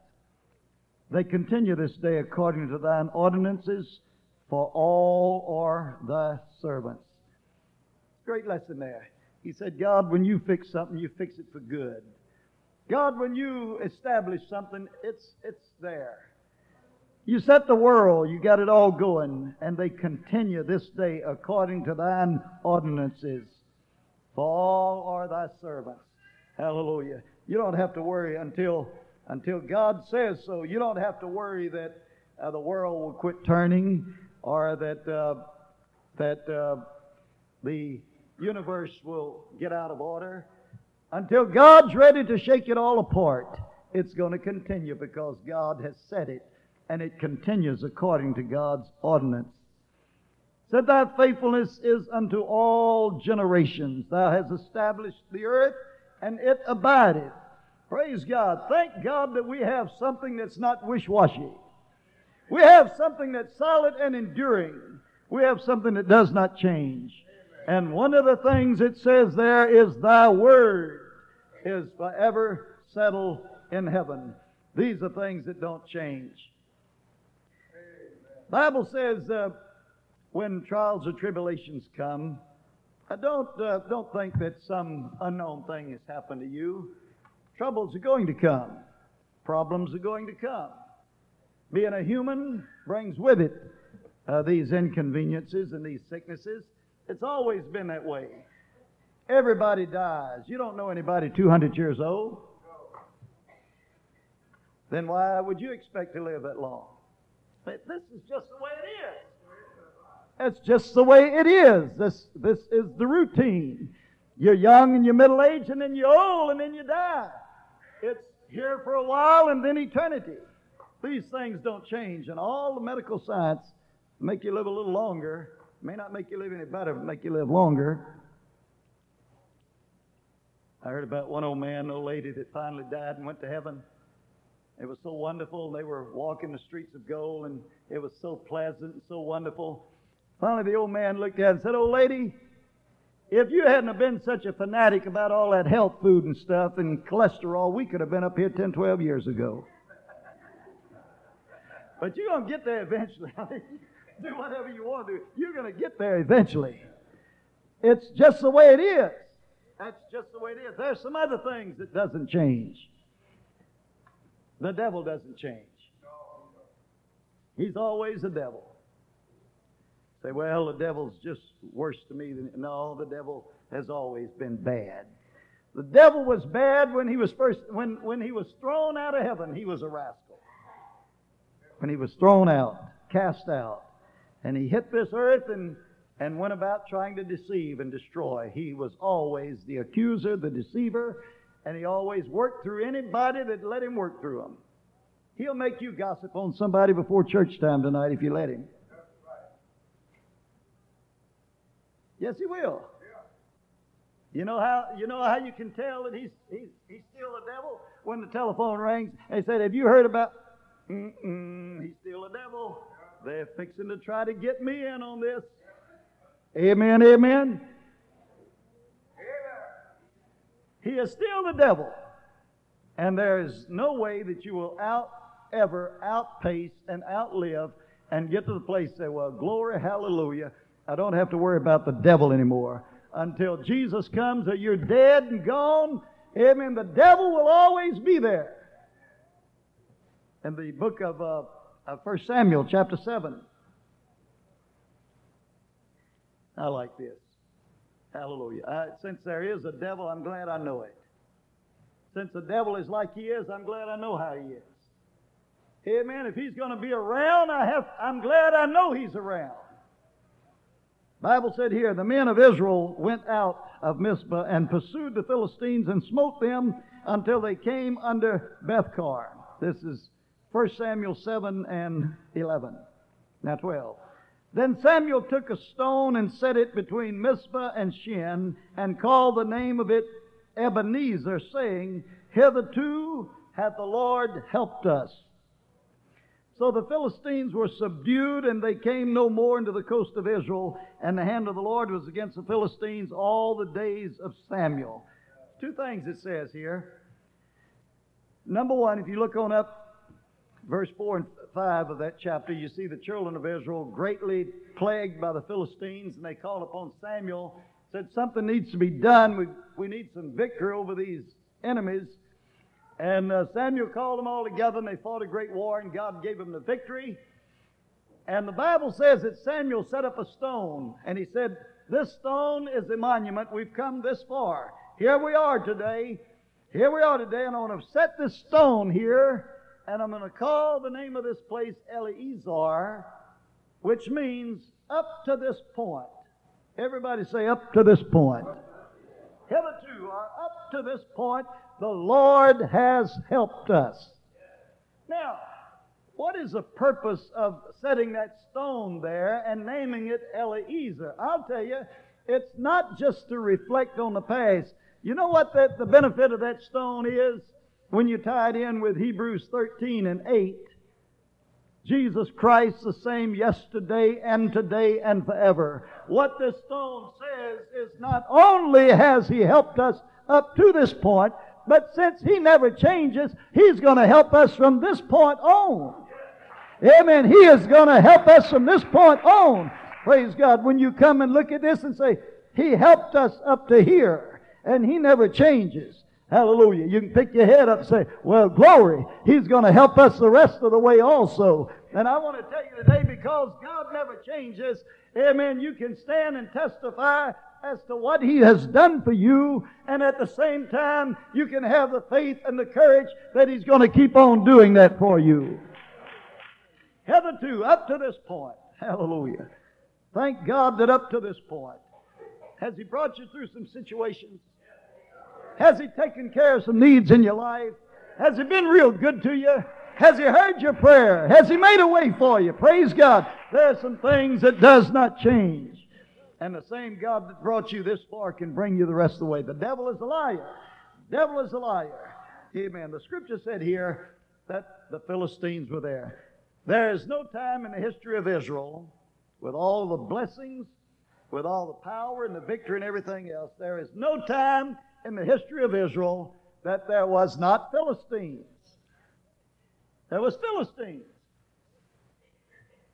They continue this day according to thine ordinances, for all are thy servants. Great lesson there. He said, God, when you fix something, you fix it for good. God, when you establish something, it's, it's there. You set the world, you got it all going, and they continue this day according to thine ordinances. For all are thy servants. Hallelujah. You don't have to worry until until God says so. You don't have to worry that uh, the world will quit turning or that uh, that uh, the universe will get out of order. Until God's ready to shake it all apart, it's going to continue because God has said it and it continues according to God's ordinance. Said thy faithfulness is unto all generations. Thou hast established the earth, and it abideth. Praise God. Thank God that we have something that's not wish-washy. We have something that's solid and enduring. We have something that does not change. And one of the things it says there is thy word is forever settled in heaven. These are things that don't change. Bible says uh, when trials or tribulations come, I don't uh, don't think that some unknown thing has happened to you. Troubles are going to come. Problems are going to come. Being a human brings with it uh, these inconveniences and these sicknesses. It's always been that way. Everybody dies. You don't know anybody 200 years old. Then why would you expect to live that long? But this is just the way it is. That's just the way it is. This, this is the routine. You're young and you're middle aged and then you're old and then you die. It's here for a while and then eternity. These things don't change, and all the medical science make you live a little longer. May not make you live any better, but make you live longer. I heard about one old man, old lady that finally died and went to heaven. It was so wonderful. They were walking the streets of gold, and it was so pleasant and so wonderful. Finally, the old man looked at it and said, Old lady, if you hadn't have been such a fanatic about all that health food and stuff and cholesterol, we could have been up here 10, 12 years ago. But you're going to get there eventually. do whatever you want to do. You're going to get there eventually. It's just the way it is. That's just the way it is. There's some other things that doesn't change. The devil doesn't change. He's always the devil. Say, well, the devil's just worse to me than no, the devil has always been bad. The devil was bad when he was first when, when he was thrown out of heaven, he was a rascal. When he was thrown out, cast out, and he hit this earth and and went about trying to deceive and destroy. He was always the accuser, the deceiver, and he always worked through anybody that let him work through them. He'll make you gossip on somebody before church time tonight if you let him. Yes, he will. You know how you know how you can tell that he's he's he's still the devil when the telephone rings. They said, "Have you heard about?" Mm-mm, he's still a devil. They're fixing to try to get me in on this. Amen, amen. He is still the devil. And there is no way that you will out ever outpace and outlive and get to the place say, well, glory, hallelujah. I don't have to worry about the devil anymore. Until Jesus comes or you're dead and gone, amen, the devil will always be there. In the book of, uh, of 1 Samuel, chapter 7, I like this. Hallelujah. I, since there is a devil, I'm glad I know it. Since the devil is like he is, I'm glad I know how he is. Amen. If he's going to be around, I have, I'm glad I know he's around. Bible said here, the men of Israel went out of Mizpah and pursued the Philistines and smote them until they came under Bethcar. This is 1 Samuel 7 and 11. Now 12. Then Samuel took a stone and set it between Mizpah and Shen, and called the name of it Ebenezer, saying, Hitherto hath the Lord helped us. So the Philistines were subdued, and they came no more into the coast of Israel, and the hand of the Lord was against the Philistines all the days of Samuel. Two things it says here. Number one, if you look on up verse 4 and 5 of that chapter, you see the children of Israel greatly plagued by the Philistines, and they called upon Samuel, said, Something needs to be done. We, we need some victory over these enemies. And uh, Samuel called them all together, and they fought a great war, and God gave them the victory. And the Bible says that Samuel set up a stone, and he said, This stone is a monument. We've come this far. Here we are today. Here we are today, and I want to set this stone here and I'm going to call the name of this place Eleazar, which means up to this point. Everybody say up to this point. Hitherto, or up to this point, the Lord has helped us. Now, what is the purpose of setting that stone there and naming it Eleazar? I'll tell you, it's not just to reflect on the past. You know what that, the benefit of that stone is? When you tie it in with Hebrews 13 and 8, Jesus Christ the same yesterday and today and forever. What this stone says is not only has He helped us up to this point, but since He never changes, He's going to help us from this point on. Amen. He is going to help us from this point on. Praise God. When you come and look at this and say, He helped us up to here, and He never changes. Hallelujah. You can pick your head up and say, well, glory. He's going to help us the rest of the way also. And I want to tell you today, because God never changes, amen, you can stand and testify as to what He has done for you, and at the same time, you can have the faith and the courage that He's going to keep on doing that for you. Hitherto, up to this point, hallelujah. Thank God that up to this point, has He brought you through some situations has He taken care of some needs in your life? Has He been real good to you? Has He heard your prayer? Has He made a way for you? Praise God. There are some things that does not change. And the same God that brought you this far can bring you the rest of the way. The devil is a liar. The devil is a liar. Amen. The scripture said here, that the Philistines were there. There is no time in the history of Israel, with all the blessings, with all the power and the victory and everything else, there is no time in the history of Israel that there was not Philistines. There was Philistines.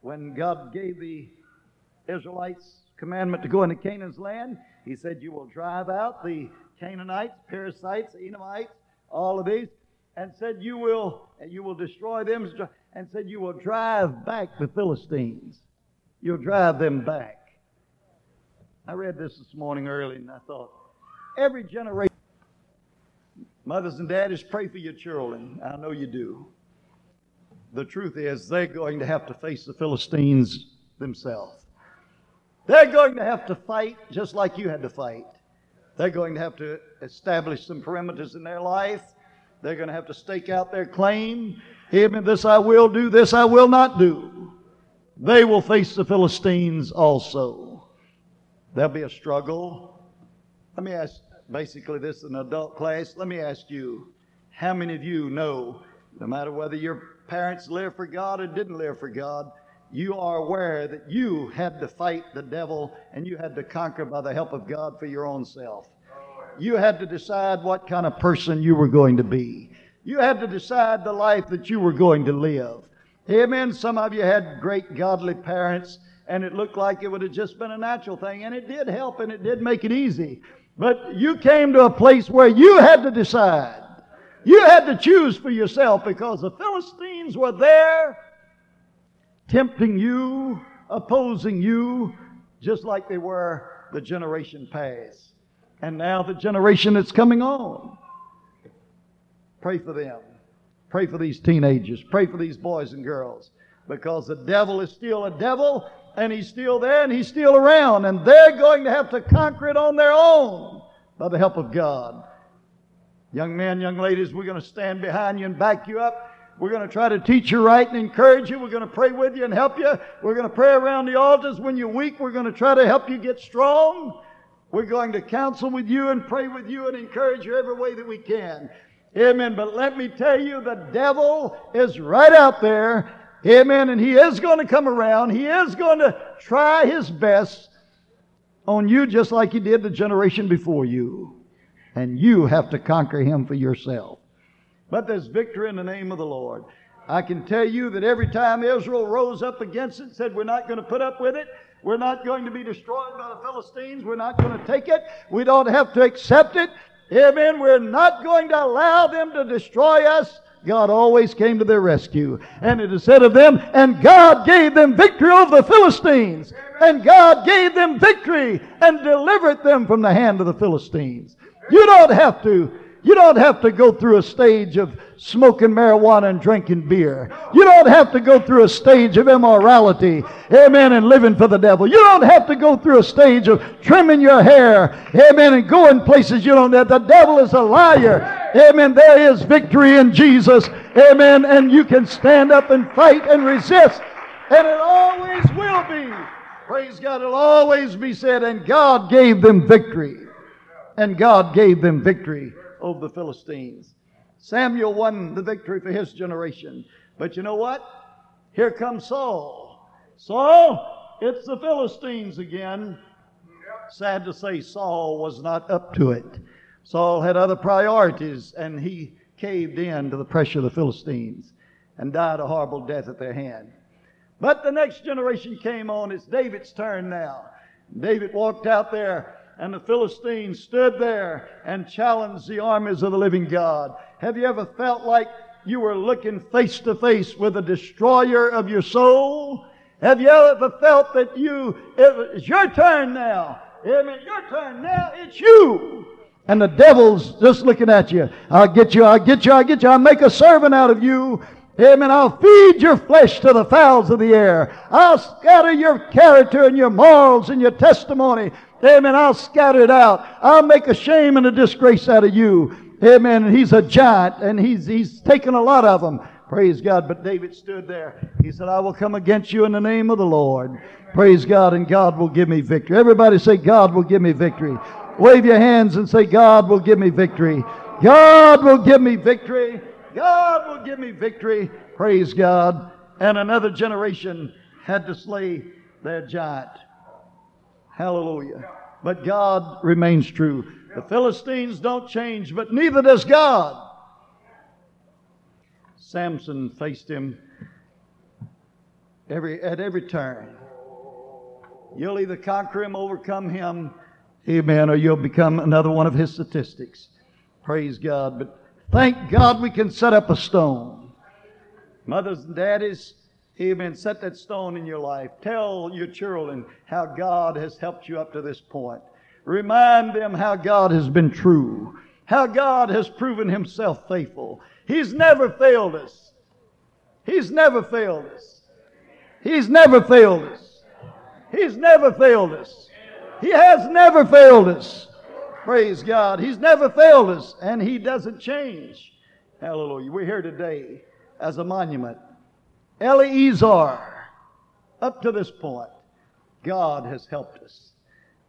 When God gave the Israelites commandment to go into Canaan's land, he said, You will drive out the Canaanites, Perizzites, Edomites, all of these, and said, You will you will destroy them, and said, You will drive back the Philistines. You'll drive them back. I read this this morning early, and I thought, every generation, mothers and daddies, pray for your children. I know you do. The truth is, they're going to have to face the Philistines themselves. They're going to have to fight just like you had to fight. They're going to have to establish some perimeters in their life. They're going to have to stake out their claim. Amen. This I will do, this I will not do. They will face the Philistines also. There'll be a struggle. Let me ask basically this is an adult class. Let me ask you, how many of you know, no matter whether your parents lived for God or didn't live for God, you are aware that you had to fight the devil and you had to conquer by the help of God for your own self. You had to decide what kind of person you were going to be. You had to decide the life that you were going to live. Amen. Some of you had great godly parents and it looked like it would have just been a natural thing and it did help and it did make it easy. But you came to a place where you had to decide. You had to choose for yourself because the Philistines were there tempting you, opposing you, just like they were the generation past. And now the generation that's coming on. Pray for them. Pray for these teenagers. Pray for these boys and girls. Because the devil is still a devil, and he's still there, and he's still around, and they're going to have to conquer it on their own by the help of God. Young men, young ladies, we're going to stand behind you and back you up. We're going to try to teach you right and encourage you. We're going to pray with you and help you. We're going to pray around the altars when you're weak. We're going to try to help you get strong. We're going to counsel with you and pray with you and encourage you every way that we can. Amen. But let me tell you, the devil is right out there. Amen. And he is going to come around. He is going to try his best on you just like he did the generation before you. And you have to conquer him for yourself. But there's victory in the name of the Lord. I can tell you that every time Israel rose up against it, said, We're not going to put up with it. We're not going to be destroyed by the Philistines. We're not going to take it. We don't have to accept it. Amen. We're not going to allow them to destroy us. God always came to their rescue. And it is said of them, and God gave them victory over the Philistines. And God gave them victory and delivered them from the hand of the Philistines. You don't have to you don't have to go through a stage of smoking marijuana and drinking beer. You don't have to go through a stage of immorality, amen, and living for the devil. You don't have to go through a stage of trimming your hair, amen, and going places you don't have. The devil is a liar, amen. There is victory in Jesus, amen, and you can stand up and fight and resist, and it always will be. Praise God, it'll always be said, and God gave them victory. And God gave them victory over the Philistines. Samuel won the victory for his generation. But you know what? Here comes Saul. Saul, it's the Philistines again. Sad to say, Saul was not up to it. Saul had other priorities, and he caved in to the pressure of the Philistines and died a horrible death at their hand. But the next generation came on. It's David's turn now. David walked out there and the Philistines stood there and challenged the armies of the living God. Have you ever felt like you were looking face to face with the destroyer of your soul? Have you ever felt that you, it's your turn now? Amen. Your turn now. It's you. And the devil's just looking at you. I'll get you, I'll get you, I'll get you, I'll make a servant out of you. Amen. I'll feed your flesh to the fowls of the air. I'll scatter your character and your morals and your testimony Amen. I'll scatter it out. I'll make a shame and a disgrace out of you. Amen. And he's a giant and he's, he's taken a lot of them. Praise God. But David stood there. He said, I will come against you in the name of the Lord. Praise God and God will give me victory. Everybody say, God will give me victory. Wave your hands and say, God will give me victory. God will give me victory. God will give me victory. Praise God. And another generation had to slay their giant. Hallelujah. But God remains true. The Philistines don't change, but neither does God. Samson faced him every, at every turn. You'll either conquer him, overcome him, amen, or you'll become another one of his statistics. Praise God. But thank God we can set up a stone. Mothers and daddies, amen, set that stone in your life. Tell your children how God has helped you up to this point. Remind them how God has been true, how God has proven himself faithful. He's never failed us. He's never failed us. He's never failed us. He's never failed us. He has never failed us. Praise God. He's never failed us, and He doesn't change. Hallelujah. We're here today as a monument. Eleazar, up to this point, God has helped us.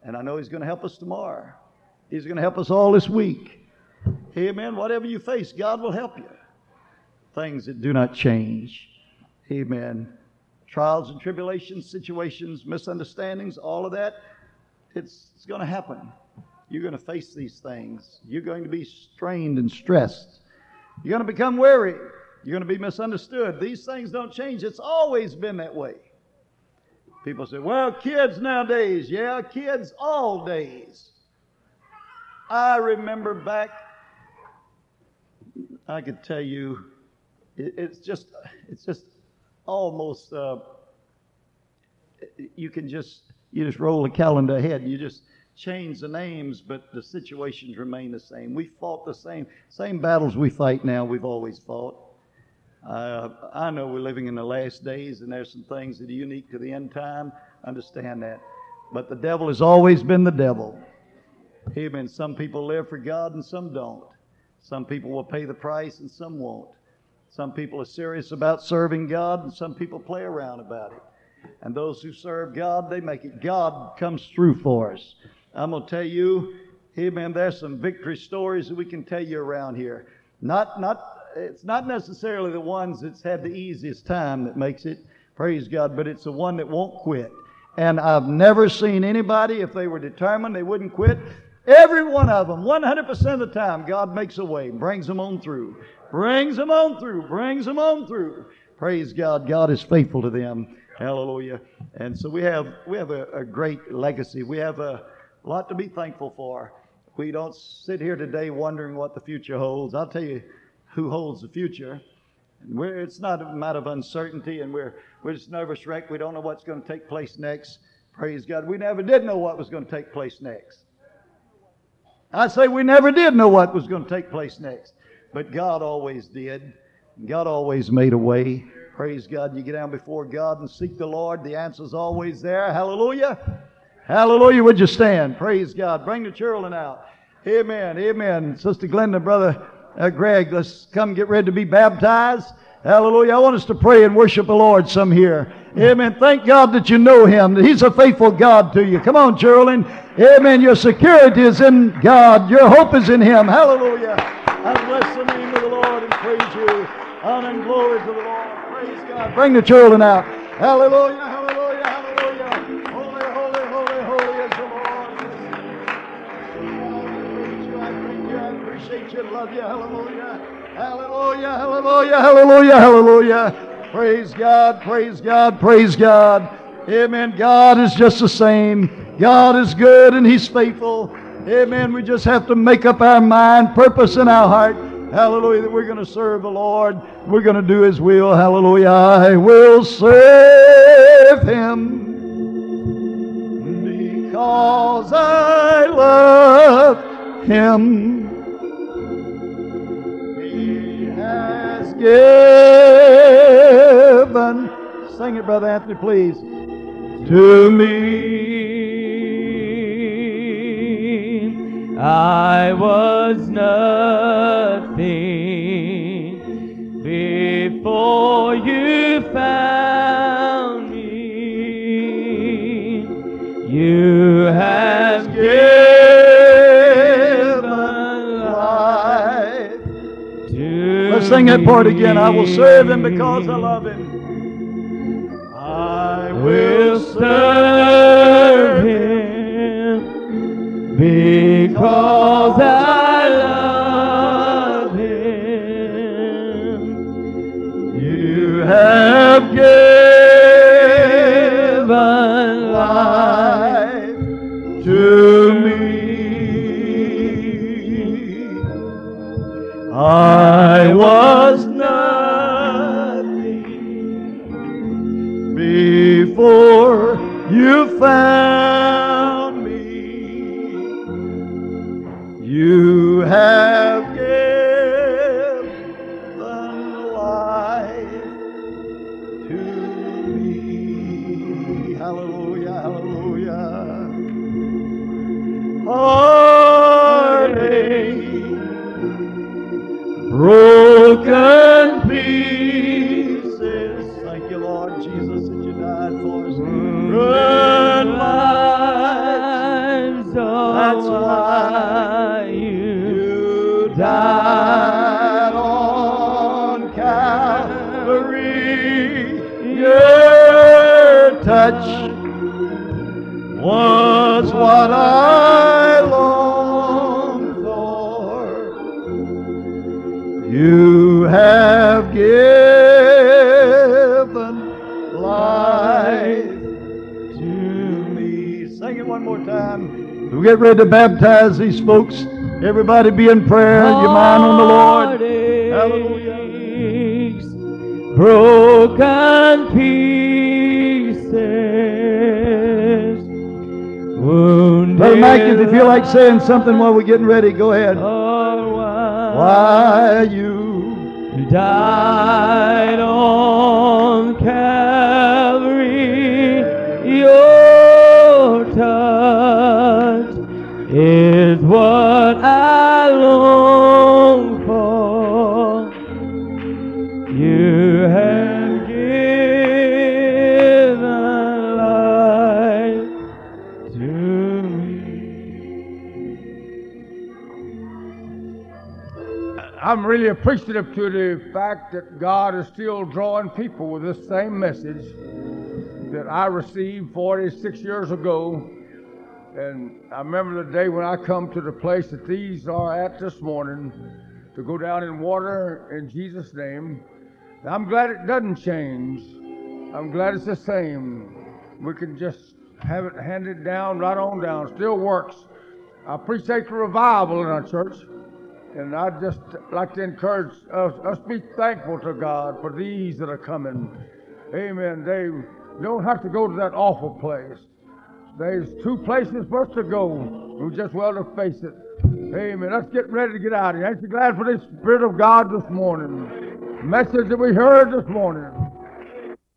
And I know He's going to help us tomorrow. He's going to help us all this week. Amen. Whatever you face, God will help you. Things that do not change. Amen trials and tribulations, situations, misunderstandings, all of that, it's, it's going to happen. You're going to face these things. You're going to be strained and stressed. You're going to become weary. You're going to be misunderstood. These things don't change. It's always been that way. People say, well, kids nowadays, yeah, kids all days. I remember back, I could tell you, it's just, it's just almost uh, you can just you just roll the calendar ahead. You just change the names, but the situations remain the same. We fought the same same battles we fight now. We've always fought. Uh, I know we're living in the last days, and there's some things that are unique to the end time. Understand that, but the devil has always been the devil. Amen. Some people live for God, and some don't. Some people will pay the price, and some won't. Some people are serious about serving God, and some people play around about it. And those who serve God, they make it. God comes through for us. I'm going to tell you, amen, there's some victory stories that we can tell you around here. Not, not, it's not necessarily the ones that's had the easiest time that makes it, praise God, but it's the one that won't quit. And I've never seen anybody, if they were determined, they wouldn't quit. Every one of them, 100% of the time, God makes a way, brings them on through. Brings them on through. Brings them on through. Praise God. God is faithful to them. Hallelujah. And so we have we have a, a great legacy. We have a lot to be thankful for. We don't sit here today wondering what the future holds. I'll tell you who holds the future. We're, it's not a matter of uncertainty, and we're we're just nervous wreck. We don't know what's going to take place next. Praise God. We never did know what was going to take place next. I say we never did know what was going to take place next. But God always did. God always made a way. Praise God. You get down before God and seek the Lord. The answer's always there. Hallelujah. Hallelujah. Would you stand? Praise God. Bring the children out. Amen. Amen. Sister Glenda, Brother uh, Greg, let's come get ready to be baptized. Hallelujah. I want us to pray and worship the Lord some here. Amen. Thank God that you know Him, He's a faithful God to you. Come on, children. Amen. Your security is in God. Your hope is in Him. Hallelujah. I bless the name of the Lord and praise you. Honor and glory to the Lord. Praise God. Bring the children out. Hallelujah, hallelujah. Love you. Hallelujah. Hallelujah, hallelujah, hallelujah, hallelujah. Praise God, praise God, praise God. Amen. God is just the same. God is good and He's faithful. Amen. We just have to make up our mind, purpose in our heart. Hallelujah. That we're going to serve the Lord. We're going to do His will. Hallelujah. I will serve Him because I love Him. He has given. Sing it, Brother Anthony, please. To me. I was nothing before you found Sing that part again. I will serve him because I love him. I will serve him because I love him. You have given life to me. I you You have given life to me. Sing it one more time. We'll get ready to baptize these folks. Everybody be in prayer. Your mind on the Lord. Hallelujah. Broken pieces. Wounded. Brother Mike, if you feel like saying something while we're getting ready, go ahead. Oh, Why you died on Calvary. Your touch is what I long really appreciative to the fact that God is still drawing people with this same message that I received 46 years ago. And I remember the day when I come to the place that these are at this morning to go down in water in Jesus' name. I'm glad it doesn't change. I'm glad it's the same. We can just have it handed down, right on down. Still works. I appreciate the revival in our church. And I'd just like to encourage us, us be thankful to God for these that are coming. Amen. They don't have to go to that awful place. There's two places for us to go. We just well to face it. Amen. Let's get ready to get out of here. Aren't you glad for the Spirit of God this morning? Message that we heard this morning.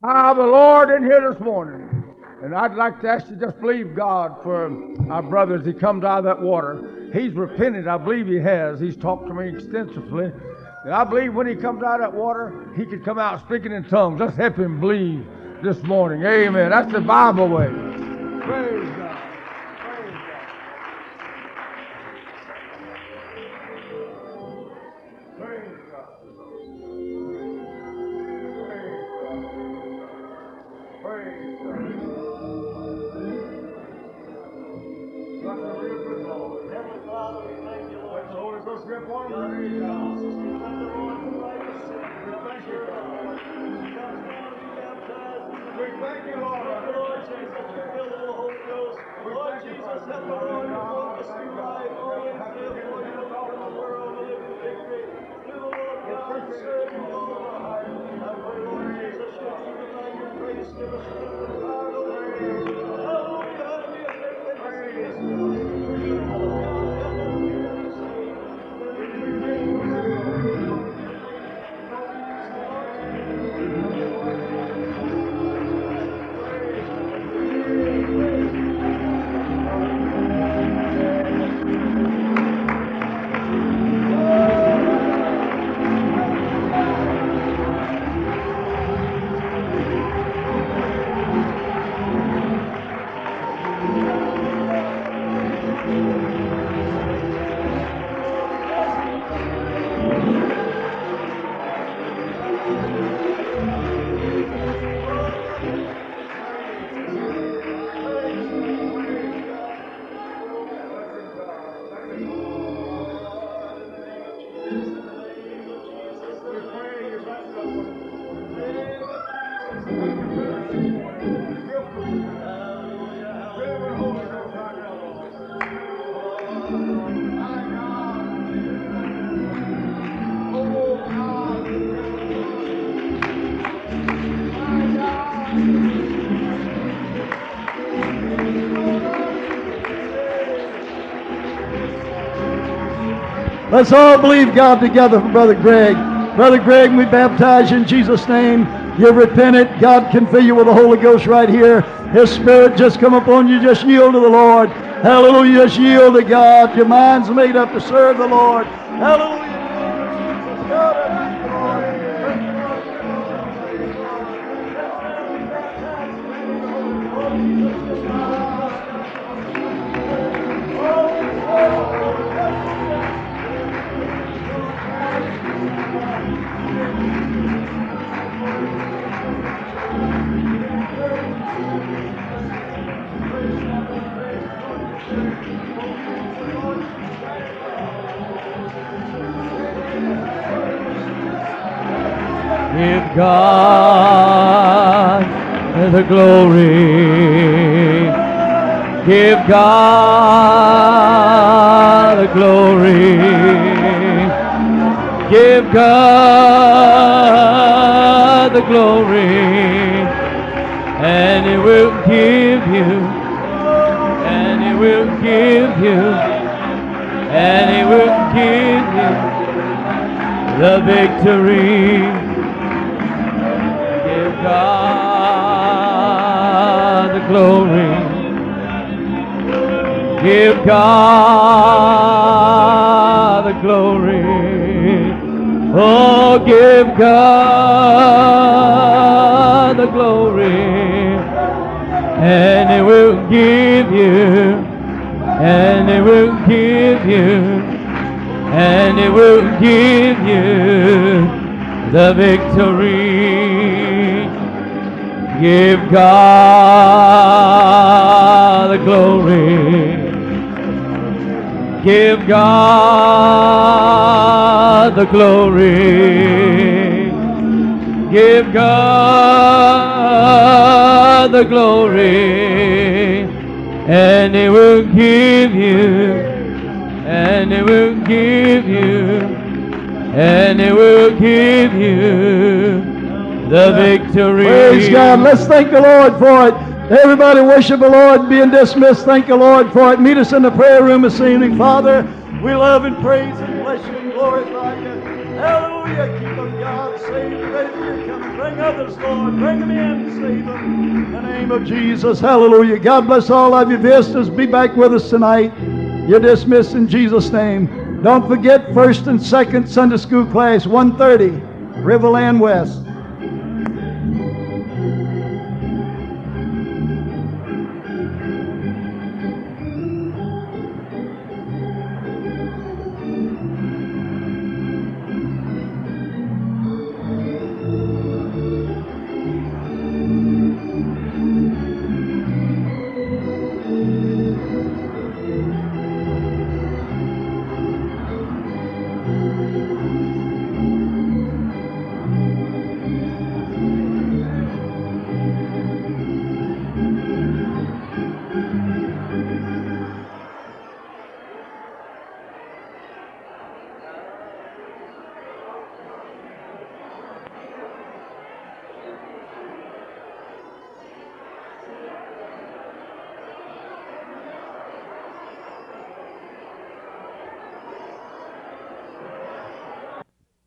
Ah, the Lord in here this morning. And I'd like to ask you just believe God for our brothers. He comes out of that water. He's repented. I believe he has. He's talked to me extensively. And I believe when he comes out of that water, he could come out speaking in tongues. Let's help him believe this morning. Amen. That's the Bible way. Praise God. Let's all believe God together for Brother Greg. Brother Greg, we baptize you in Jesus' name. You're repentant. God can fill you with the Holy Ghost right here. His Spirit just come upon you. Just yield to the Lord. Hallelujah. Just yield to God. Your mind's made up to serve the Lord. Hallelujah. And it will give you. And it will give you. And it will give you the victory. Give God the glory. Give God the glory. Give God the glory. And He will give you. And He will give you and He will give you the victory. Praise God. Let's thank the Lord for it. Everybody worship the Lord. Being dismissed, thank the Lord for it. Meet us in the prayer room this evening. Father, we love and praise and bless you and glorify you. Hallelujah. Keep them, God. Save them. Ready for your coming. Bring others, Lord. Bring them in. Save them. In the name of Jesus. Hallelujah. God bless all of you. Visitors, be back with us tonight. You're dismissed in Jesus' name. Don't forget first and second Sunday school class, 1.30, Riverland West.